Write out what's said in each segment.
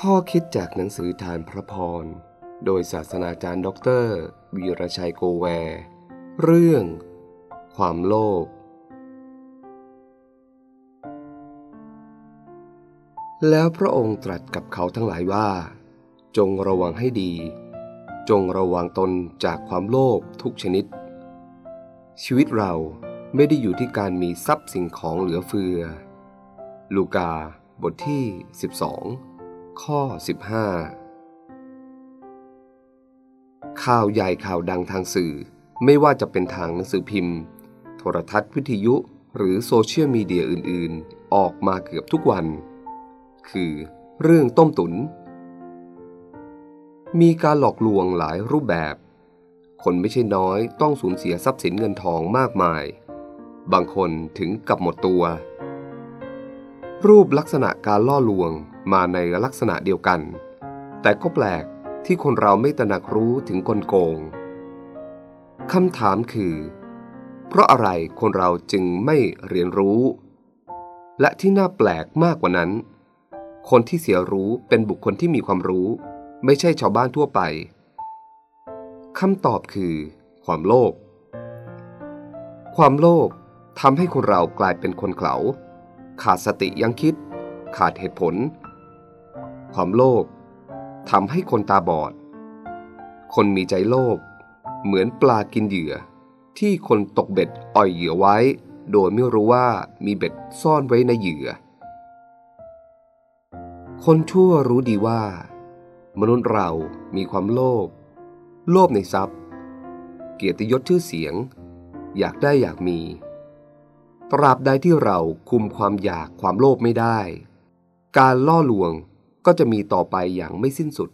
ข้อคิดจากหนังสือธารพระพร โดยศาสนาจารย์ด็อกเตอร์วีรชัยโกแวร์เรื่อง ความโลภแล้วพระองค์ตรัสกับเขาทั้งหลายว่า จงระวังให้ดี จงระวังตนจากความโลภทุกชนิด ชีวิตเราไม่ได้อยู่ที่การมีทรัพย์สิ่งของเหลือเฟือ ลูกา บทที่ 12 ข้อ 15 ข่าวใหญ่ข่าวดังทางสื่อ ไม่ว่าจะเป็นทางหนังสือพิมพ์ โทรทัศน์วิทยุ หรือโซเชียลมีเดียอื่น ๆ ออกมาเกือบทุกวัน คือ เรื่องต้มตุน มีการหลอกลวงหลายรูปแบบ คนไม่ใช่น้อยต้องสูญเสียทรัพย์สินเงินทองมากมาย บางคนถึงกับหมดตัว รูปลักษณะการล่อลวง มาในลักษณะเดียวกัน แต่ก็แปลกที่คนเราไม่ตระหนักรู้ถึงกลโกงคำถามคือ เพราะอะไรคนเราจึงไม่เรียนรู้ และที่น่าแปลกมากกว่านั้น คนที่เสียรู้เป็นบุคคลที่มีความรู้ ไม่ใช่ชาวบ้านทั่วไปคำตอบคือ ความโลภความโลภทำให้คนเรากลายเป็นคนเขลาขาดสติยังคิด ขาดเหตุผล ความโลภทำให้คนตาบอด คนมีใจโลภเหมือนปลากินเหยื่อ ที่คนตกเบ็ดอ่อยเหยื่อไว้ โดยไม่รู้ว่ามีเบ็ดซ่อนไว้ในเหยื่อ คนชั่วรู้ดีว่า มนุษย์เรามีความโลภโลภในทรัพย์ เกียรติยศชื่อเสียง อยากได้อยากมี ตราบใดที่เราคุมความอยากความโลภไม่ได้ การล่อลวง ก็จะมีต่อไปอย่างไม่สิ้นสุด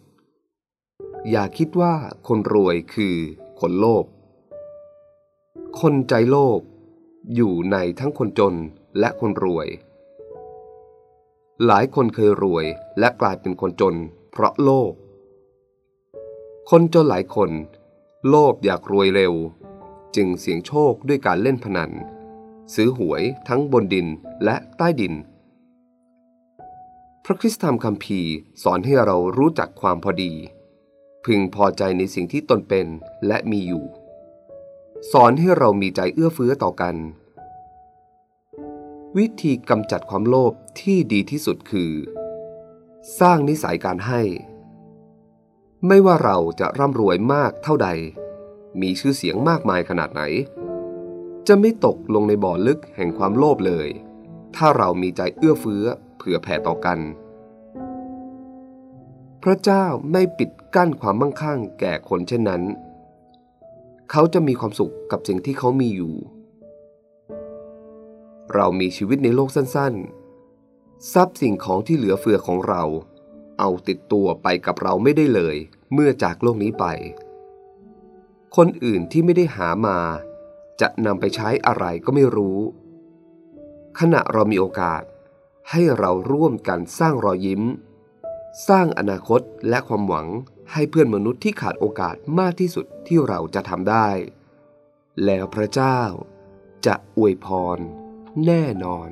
อย่าคิดว่าคนรวยคือคนโลภ คนใจโลภอยู่ในทั้งคนจนและคนรวย หลายคนเคยรวยและกลายเป็นคนจน เพราะโลภ คนจนหลายคน โลภอยากรวยเร็ว จึงเสี่ยงโชคด้วยการเล่นพนัน ซื้อหวยทั้งบนดินและใต้ดิน ระคริสตธรรมคัมภีร์สอนให้เรารู้จักความพอดี พึงพอใจในสิ่งที่ตนเป็นและมีอยู่ สอนให้เรามีใจเอื้อเฟื้อต่อกัน วิธีกำจัดความโลภที่ดีที่สุดคือ สร้างนิสัยการให้ ไม่ว่าเราจะร่ำรวยมากเท่าใด มีชื่อเสียงมากมายขนาดไหน จะไม่ตกลงในบ่อลึกแห่งความโลภเลย ถ้าเรามีใจเอื้อเฟื้อ เผื่อแผ่ต่อกัน พระเจ้าไม่ปิดกั้นความมั่งคั่งแก่คนเช่นนั้น เขาจะมีความสุขกับสิ่งที่เขามีอยู่ เรามีชีวิตในโลกสั้นๆ ทรัพย์สิ่งของที่เหลือเฟือของเรา เอาติดตัวไปกับเราไม่ได้เลย เมื่อจากโลกนี้ไป คนอื่นที่ไม่ได้หามา จะนำไปใช้อะไรก็ไม่รู้ขณะเรามีโอกาส ให้เราร่วมกันสร้างรอยยิ้ม สร้างอนาคตและความหวังให้เพื่อนมนุษย์ที่ขาดโอกาสมากที่สุดที่เราจะทำได้ แล้วพระเจ้าจะอวยพรแน่นอน